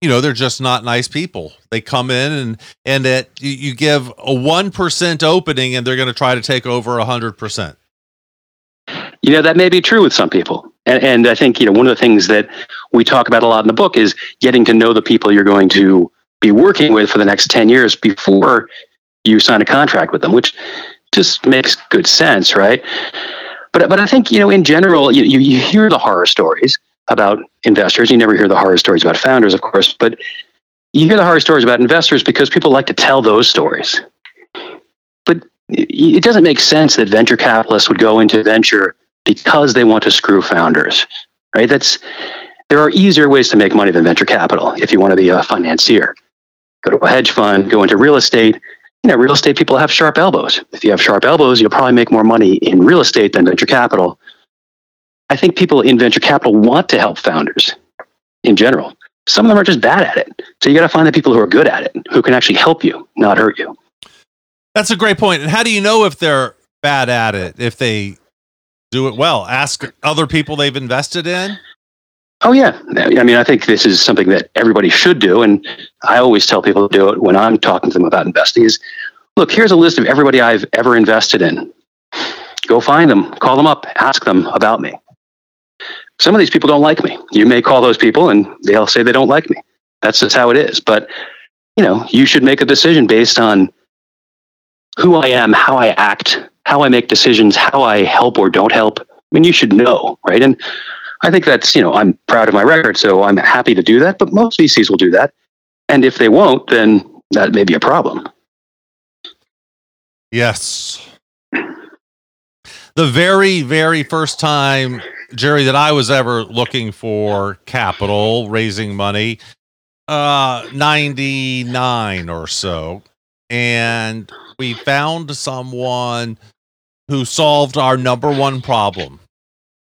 [SPEAKER 1] you know they're just not nice people. They come in and and that you, give a 1% opening and they're going to try to take over 100%
[SPEAKER 3] you know that may be true with some people. And, and i think you know one of the things that we talk about a lot in the book is getting to know the people you're going to be working with for the next 10 years before you sign a contract with them which just makes good sense right? But but i think you know in general you, you, you hear the horror stories about investors. You never hear the horror stories about founders, of course, but you hear the horror stories about investors because people like to tell those stories. But it doesn't make sense that venture capitalists would go into venture because they want to screw founders, right? That's there are easier ways to make money than venture capital if you want to be a financier. Go to a hedge fund, go into real estate. You know, real estate people have sharp elbows. If you have sharp elbows, you'll probably make more money in real estate than venture capital I think people in venture capital want to help founders in general. Some of them are just bad at it. So you got to find the people who are good at it, who can actually help you, not hurt you.
[SPEAKER 1] That's a great point. And how do you know if they're bad at it if they do it well? Ask other people they've invested in.
[SPEAKER 3] Oh yeah, I mean, I think this is something that everybody should do, and I always tell people to do it when I'm talking to them about investing. Is look, here's a list of everybody I've ever invested in. Go find them, call them up, ask them about me some of these people don't like me. You may call those people and they'll say they don't like me. That's just how it is. But, you know, you should make a decision based on who I am, how I act, how I make decisions, how I help or don't help. I mean, you should know, right? And I think that's, you know, I'm proud of my record, so I'm happy to do that, but most VCs will do that. And if they won't, then that may be a problem.
[SPEAKER 1] Yes. The very, very first time Jerry, that I was ever looking for capital, raising money, uh, 99 or so. And we found someone who solved our number one problem,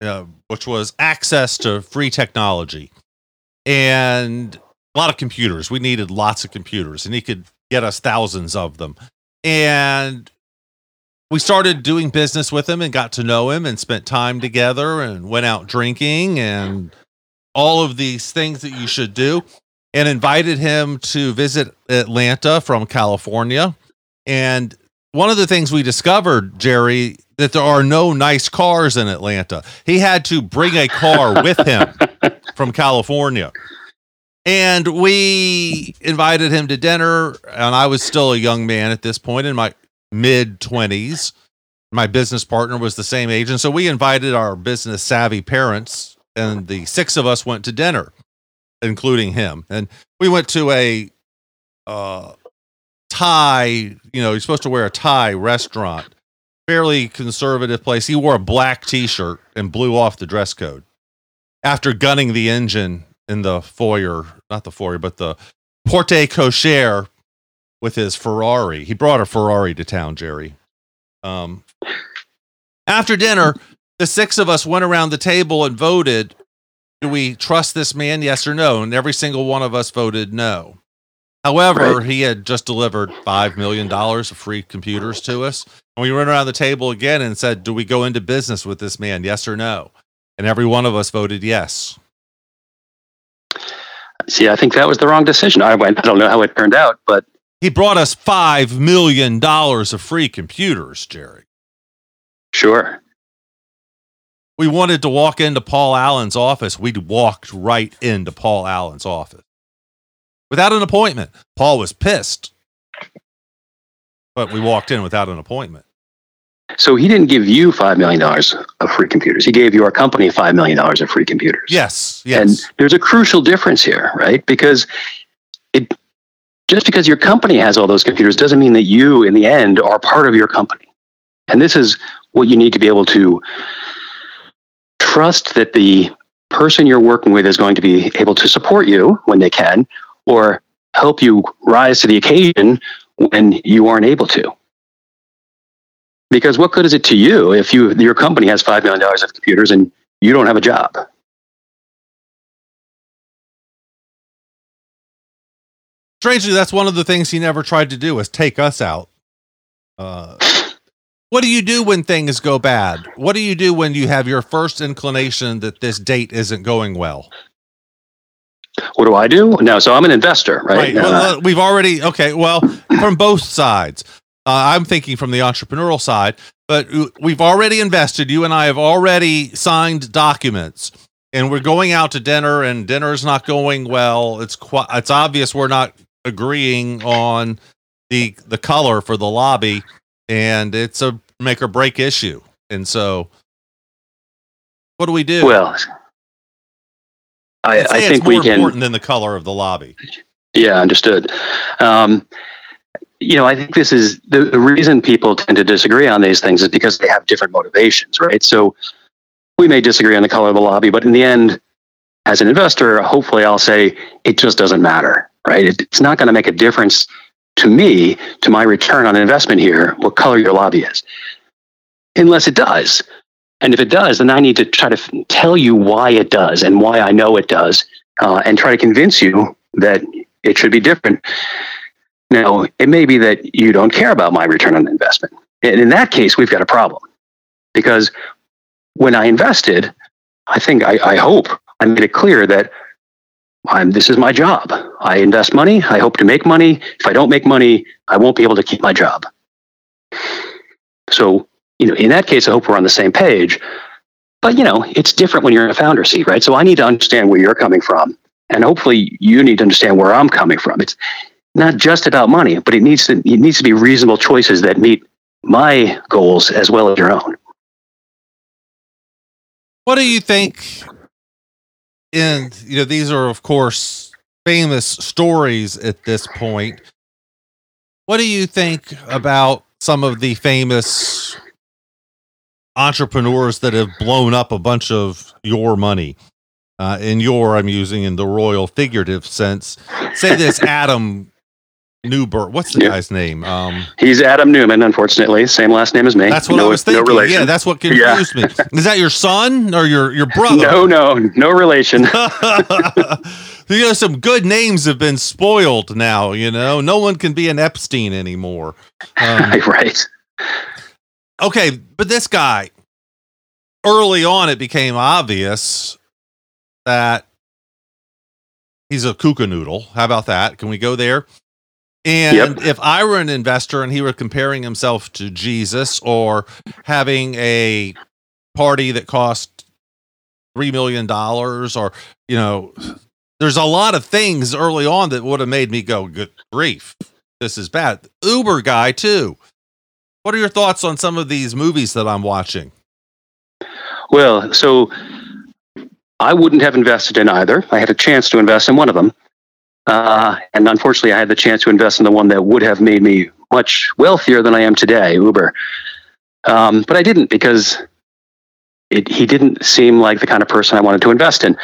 [SPEAKER 1] uh, which was access to free technology. And a lot of computers. We needed lots of computers, and he could get us thousands of them. And we started doing business with him and got to know him and spent time together and went out drinking and all of these things that you should do and invited him to visit Atlanta from California. And one of the things we discovered, Jerry, that there are no nice cars in Atlanta. He had to bring a car (laughs) with him from California. And we invited him to dinner, and I was still a young man at this point in my mid 20s. My business partner was the same age. And so we invited our business savvy parents, and the six of us went to dinner, including him. And we went to a uh, tie, you know, you're supposed to wear a tie restaurant, fairly conservative place. He wore a black t shirt and blew off the dress code after gunning the engine in the foyer, not the foyer, but the porte cochere with his Ferrari. He brought a Ferrari to town, Jerry. Um, after dinner, the six of us went around the table and voted do we trust this man, yes or no? And every single one of us voted no. However, right. he had just delivered $5 million of free computers to us. And we went around the table again and said, do we go into business with this man, yes or no? And every one of us voted yes.
[SPEAKER 3] See, I think that was the wrong decision. I, I don't know how it turned out, but
[SPEAKER 1] he brought us $5 million of free computers, Jerry.
[SPEAKER 3] Sure.
[SPEAKER 1] We wanted to walk into Paul Allen's office. We walked right into Paul Allen's office without an appointment. Paul was pissed, but we walked in without an appointment.
[SPEAKER 3] So he didn't give you $5 million of free computers. He gave your company $5 million of free computers.
[SPEAKER 1] Yes. Yes.
[SPEAKER 3] And there's a crucial difference here, right? Because just because your company has all those computers doesn't mean that you, in the end, are part of your company. And this is what you need to be able to trust that the person you're working with is going to be able to support you when they can, or help you rise to the occasion when you aren't able to. Because what good is it to you if you your company has five million dollars of computers and you don't have a job?
[SPEAKER 1] Strangely, that's one of the things he never tried to do was take us out. Uh, what do you do when things go bad? What do you do when you have your first inclination that this date isn't going well?
[SPEAKER 3] What do I do? No, so I'm an investor, right? right.
[SPEAKER 1] Well, uh, we've already okay. Well, from both sides, uh, I'm thinking from the entrepreneurial side, but we've already invested. You and I have already signed documents, and we're going out to dinner, and dinner's not going well. It's quite, it's obvious we're not agreeing on the the color for the lobby and it's a make or break issue. And so what do we do?
[SPEAKER 3] Well i, I think we can
[SPEAKER 1] important than the color of the lobby.
[SPEAKER 3] Yeah understood. Um, you know i think this is the, the reason people tend to disagree on these things is because they have different motivations right? So we may disagree on the color of the lobby but in the end as an investor hopefully i'll say it just doesn't matter right? It's not going to make a difference to me, to my return on investment here, what color your lobby is, unless it does. And if it does, then I need to try to tell you why it does and why I know it does, uh, and try to convince you that it should be different. Now, it may be that you don't care about my return on investment. And in that case, we've got a problem because when I invested, I think I, I hope I made it clear that I'm, this is my job. I invest money. I hope to make money. If I don't make money, I won't be able to keep my job. So, you know, in that case, I hope we're on the same page. But, you know, it's different when you're in a founder seat, right? So I need to understand where you're coming from. And hopefully you need to understand where I'm coming from. It's not just about money, but it needs to, it needs to be reasonable choices that meet my goals as well as your own.
[SPEAKER 1] What do you think and you know these are of course famous stories at this point. What do you think about some of the famous entrepreneurs that have blown up a bunch of your money? Uh, in your i'm using in the royal figurative sense. Say this (laughs) adam Newberg. What's the guy's name? Um,
[SPEAKER 3] He's Adam Neumann, unfortunately. Same last name as me.
[SPEAKER 1] That's what no, I was thinking. No yeah, that's what confused yeah. me. (laughs) Is that your son or your your brother?
[SPEAKER 3] No, no, no relation. (laughs) (laughs)
[SPEAKER 1] you know, some good names have been spoiled now. You know, no one can be an Epstein anymore.
[SPEAKER 3] Um, right.
[SPEAKER 1] Okay, but this guy, early on, it became obvious that he's a kooka noodle. How about that? Can we go there? And yep. if I were an investor and he were comparing himself to Jesus or having a party that cost three million dollars, or you know, there's a lot of things early on that would have made me go, "Good grief, this is bad." Uber guy too. What are your thoughts on some of these movies that I'm watching?
[SPEAKER 3] Well, so I wouldn't have invested in either. I had a chance to invest in one of them. Uh, and unfortunately, I had the chance to invest in the one that would have made me much wealthier than I am today, Uber. Um, but I didn't because it, he didn't seem like the kind of person I wanted to invest in.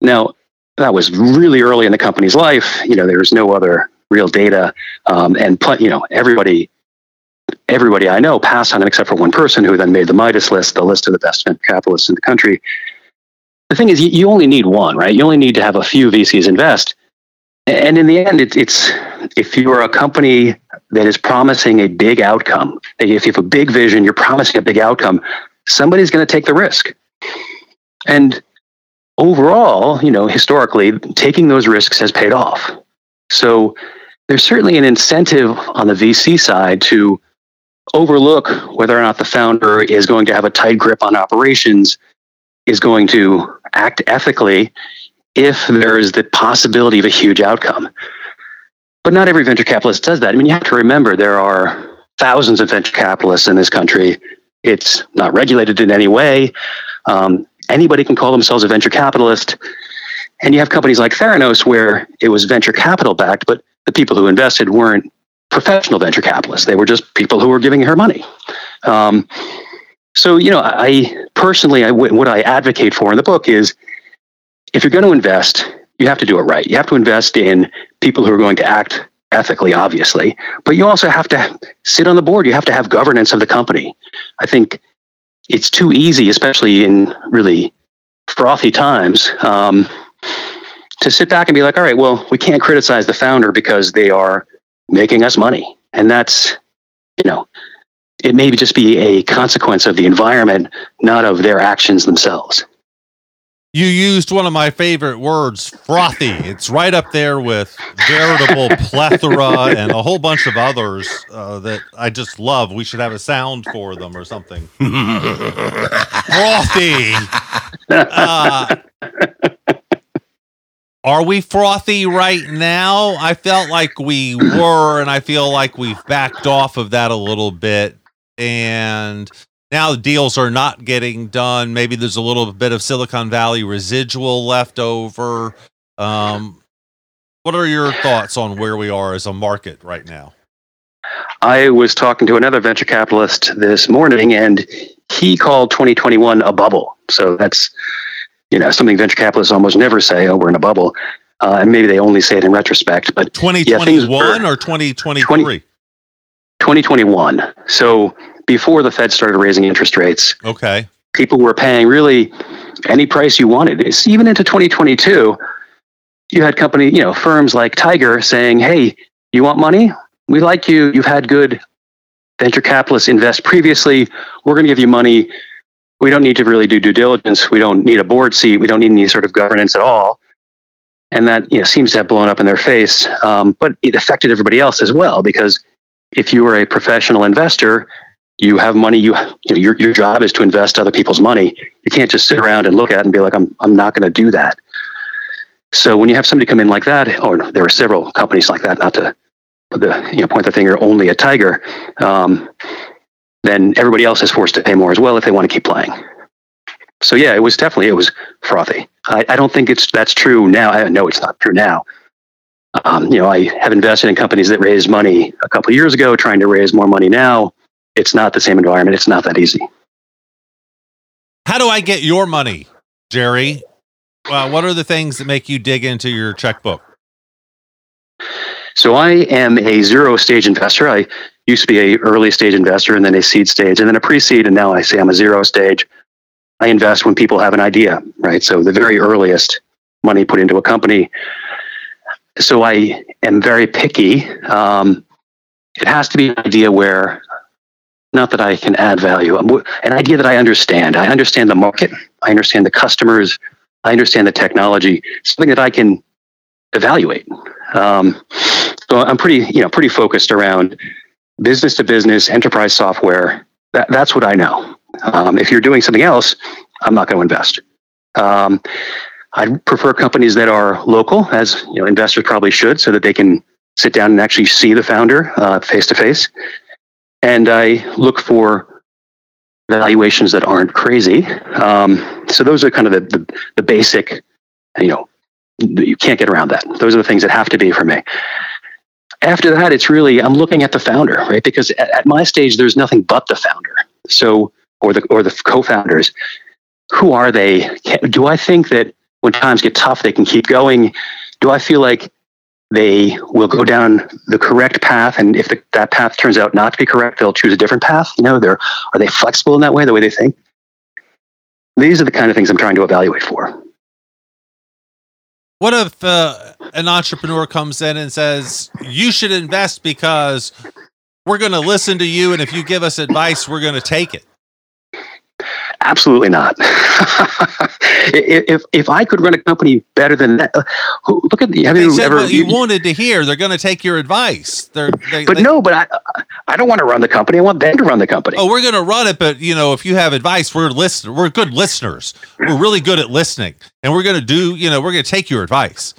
[SPEAKER 3] Now, that was really early in the company's life. You know, there was no other real data, um, and you know, everybody, everybody I know passed on him except for one person who then made the Midas list, the list of the best venture capitalists in the country. The thing is, you, you only need one, right? You only need to have a few VCs invest and in the end, it, it's if you're a company that is promising a big outcome, if you have a big vision, you're promising a big outcome, somebody's going to take the risk. And overall, you know, historically, taking those risks has paid off. So there's certainly an incentive on the VC side to overlook whether or not the founder is going to have a tight grip on operations, is going to act ethically, if there is the possibility of a huge outcome. But not every venture capitalist does that. I mean, you have to remember there are thousands of venture capitalists in this country. It's not regulated in any way. Um, anybody can call themselves a venture capitalist. And you have companies like Theranos where it was venture capital backed, but the people who invested weren't professional venture capitalists. They were just people who were giving her money. Um, so, you know, I personally, I, what I advocate for in the book is if you're going to invest, you have to do it right. You have to invest in people who are going to act ethically, obviously, but you also have to sit on the board. You have to have governance of the company. I think it's too easy, especially in really frothy times, um, to sit back and be like, all right, well, we can't criticize the founder because they are making us money. And that's, you know, it may just be a consequence of the environment, not of their actions themselves
[SPEAKER 1] you used one of my favorite words, frothy. It's right up there with veritable plethora and a whole bunch of others uh, that I just love. We should have a sound for them or something. (laughs) frothy. Uh, are we frothy right now? I felt like we were, and I feel like we've backed off of that a little bit. And now the deals are not getting done. Maybe there's a little bit of Silicon Valley residual left over. Um, what are your thoughts on where we are as a market right now?
[SPEAKER 3] I was talking to another venture capitalist this morning, and he called 2021 a bubble. So that's you know something venture capitalists almost never say. Oh, we're in a bubble, uh, and maybe they only say it in retrospect. But
[SPEAKER 1] 2021 yeah, or 2023.
[SPEAKER 3] 2021. So before the Fed started raising interest rates.
[SPEAKER 1] Okay.
[SPEAKER 3] People were paying really any price you wanted. It's even into 2022, you had company, you know, firms like Tiger saying, "Hey, you want money? We like you. You've had good venture capitalists invest previously. We're going to give you money. We don't need to really do due diligence. We don't need a board seat. We don't need any sort of governance at all." And that you know, seems to have blown up in their face. Um, but it affected everybody else as well because if you were a professional investor, you have money you, you know, your, your job is to invest other people's money. You can't just sit around and look at it and be like i'm, I'm not going to do that. So when you have somebody come in like that or there are several companies like that not to the, you know, point the finger only at tiger um, then everybody else is forced to pay more as well if they want to keep playing. So yeah it was definitely it was frothy. I, I don't think it's that's true now. I know it's not true now. Um, you know i have invested in companies that raised money a couple years ago trying to raise more money now it's not the same environment. It's not that easy.
[SPEAKER 1] How do I get your money, Jerry? Well, what are the things that make you dig into your checkbook?
[SPEAKER 3] So I am a zero stage investor. I used to be a early stage investor and then a seed stage and then a pre-seed and now I say I'm a zero stage. I invest when people have an idea, right? So the very earliest money put into a company. So I am very picky. Um, it has to be an idea where, not that I can add value, an idea that I understand. I understand the market. I understand the customers. I understand the technology. Something that I can evaluate. Um, so I'm pretty, you know, pretty focused around business to business enterprise software. That, that's what I know. Um, if you're doing something else, I'm not going to invest. Um, I prefer companies that are local, as you know, investors probably should, so that they can sit down and actually see the founder face to face. And I look for valuations that aren't crazy. Um, so those are kind of the, the, the basic, you know, you can't get around that. Those are the things that have to be for me. After that, it's really I'm looking at the founder, right? Because at, at my stage, there's nothing but the founder. So or the or the co-founders. Who are they? Do I think that when times get tough, they can keep going? Do I feel like they will go down the correct path, and if the, that path turns out not to be correct, they'll choose a different path? You know, they're are they flexible in that way, the way they think? These are the kind of things I'm trying to evaluate for.
[SPEAKER 1] What if uh, an entrepreneur comes in and says, "You should invest because we're going to listen to you, and if you give us advice, we're going to take it"?
[SPEAKER 3] Absolutely not. (laughs) if if I could run a company better than that, uh, look at the.
[SPEAKER 1] Have you ever? you, you wanted to hear. They're going to take your advice. They're,
[SPEAKER 3] they, but they, no, but I I don't want to run the company. I want them to run the company.
[SPEAKER 1] Oh, we're going to run it, but you know, if you have advice, we're listen. We're good listeners. We're really good at listening, and we're going to do. You know, we're going to take your advice.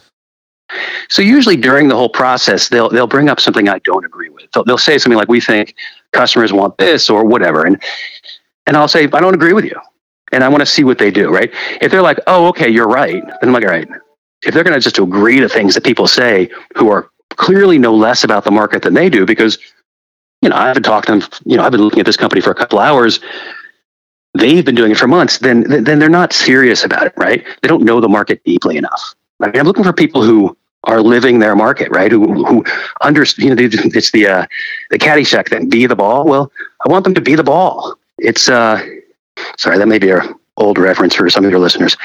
[SPEAKER 3] So usually during the whole process, they'll they'll bring up something I don't agree with. They'll, they'll say something like, "We think customers want this" or whatever, and and I'll say, I don't agree with you. And I want to see what they do, right? If they're like, oh, okay, you're right, then I'm like, all right. If they're going to just agree to things that people say who are clearly know less about the market than they do, because, you know, I've been talking to them, you know, I've been looking at this company for a couple hours. They've been doing it for months. Then, then they're not serious about it, right? They don't know the market deeply enough. I mean, I'm looking for people who are living their market, right? Who who understand? You know, it's the uh, the caddy Caddyshack thing. Be the ball. Well, I want them to be the ball it's uh, sorry, that may be an old reference for some of your listeners.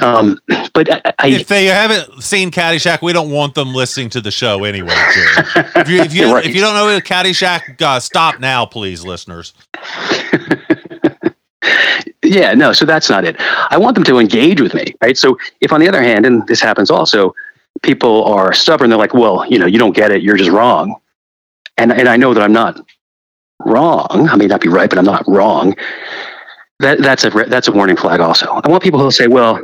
[SPEAKER 3] Um, but I,
[SPEAKER 1] if they haven't seen Caddyshack, we don't want them listening to the show anyway. if you if you, (laughs) right. if you don't know Caddyshack, uh, stop now, please, listeners. (laughs)
[SPEAKER 3] yeah, no, so that's not it. I want them to engage with me, right? So if on the other hand, and this happens also, people are stubborn, they're like, well, you know, you don't get it, you're just wrong. And and I know that I'm not wrong, I may not be right, but I'm not wrong. That, that's a that's a warning flag. Also, I want people who say, "Well,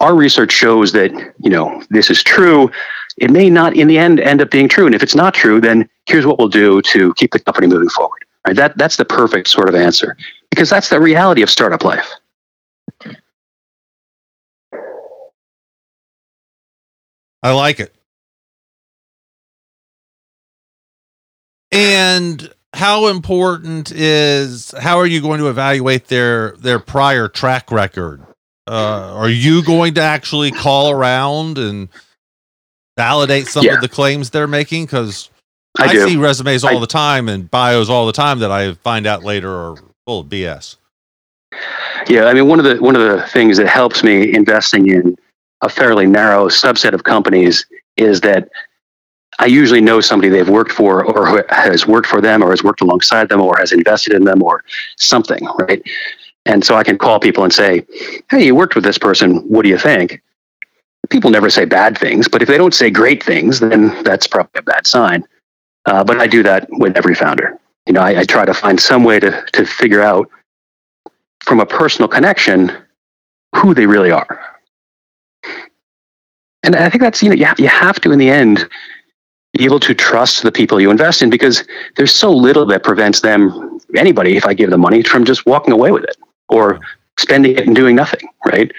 [SPEAKER 3] our research shows that you know this is true." It may not, in the end, end up being true. And if it's not true, then here's what we'll do to keep the company moving forward. Right? That that's the perfect sort of answer because that's the reality of startup life.
[SPEAKER 1] I like it. And how important is how are you going to evaluate their their prior track record? Uh, are you going to actually call around and validate some yeah. of the claims they're making? Because I, I see resumes all I, the time and bios all the time that I find out later are full of BS.
[SPEAKER 3] Yeah, I mean one of the one of the things that helps me investing in a fairly narrow subset of companies is that I usually know somebody they've worked for or has worked for them or has worked alongside them or has invested in them or something, right? And so I can call people and say, Hey, you worked with this person. What do you think? People never say bad things, but if they don't say great things, then that's probably a bad sign. Uh, but I do that with every founder. You know, I, I try to find some way to, to figure out from a personal connection who they really are. And I think that's, you know, you, you have to, in the end, be able to trust the people you invest in because there's so little that prevents them, anybody, if I give them money, from just walking away with it or spending it and doing nothing, right?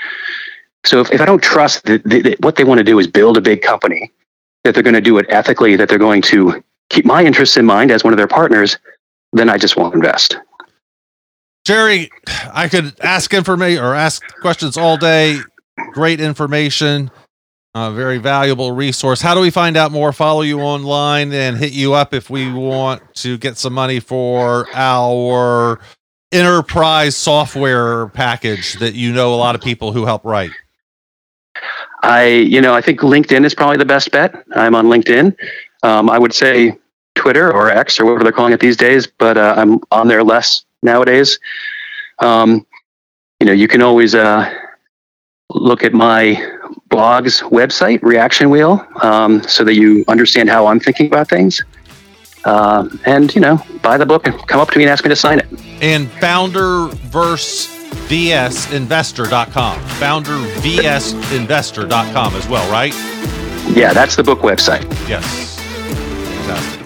[SPEAKER 3] So if, if I don't trust that the, what they want to do is build a big company, that they're going to do it ethically, that they're going to keep my interests in mind as one of their partners, then I just won't invest.
[SPEAKER 1] Jerry, I could ask information or ask questions all day. Great information. A very valuable resource. How do we find out more? Follow you online and hit you up if we want to get some money for our enterprise software package that you know a lot of people who help write.
[SPEAKER 3] I, you know, I think LinkedIn is probably the best bet. I'm on LinkedIn. Um, I would say Twitter or X or whatever they're calling it these days, but uh, I'm on there less nowadays. Um, you know, you can always uh, look at my blog's website, Reaction Wheel, um, so that you understand how I'm thinking about things. Um, and, you know, buy the book and come up to me and ask me to sign it.
[SPEAKER 1] And founderversevsinvestor.com. Foundervsinvestor.com as well, right?
[SPEAKER 3] Yeah, that's the book website.
[SPEAKER 1] Yes. Fantastic.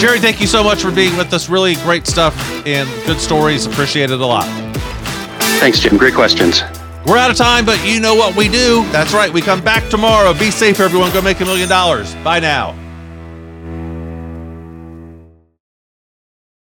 [SPEAKER 1] Jerry, thank you so much for being with us. Really great stuff and good stories. Appreciate it a lot.
[SPEAKER 3] Thanks, Jim. Great questions.
[SPEAKER 1] We're out of time, but you know what we do. That's right. We come back tomorrow. Be safe, everyone. Go make a million dollars. Bye now.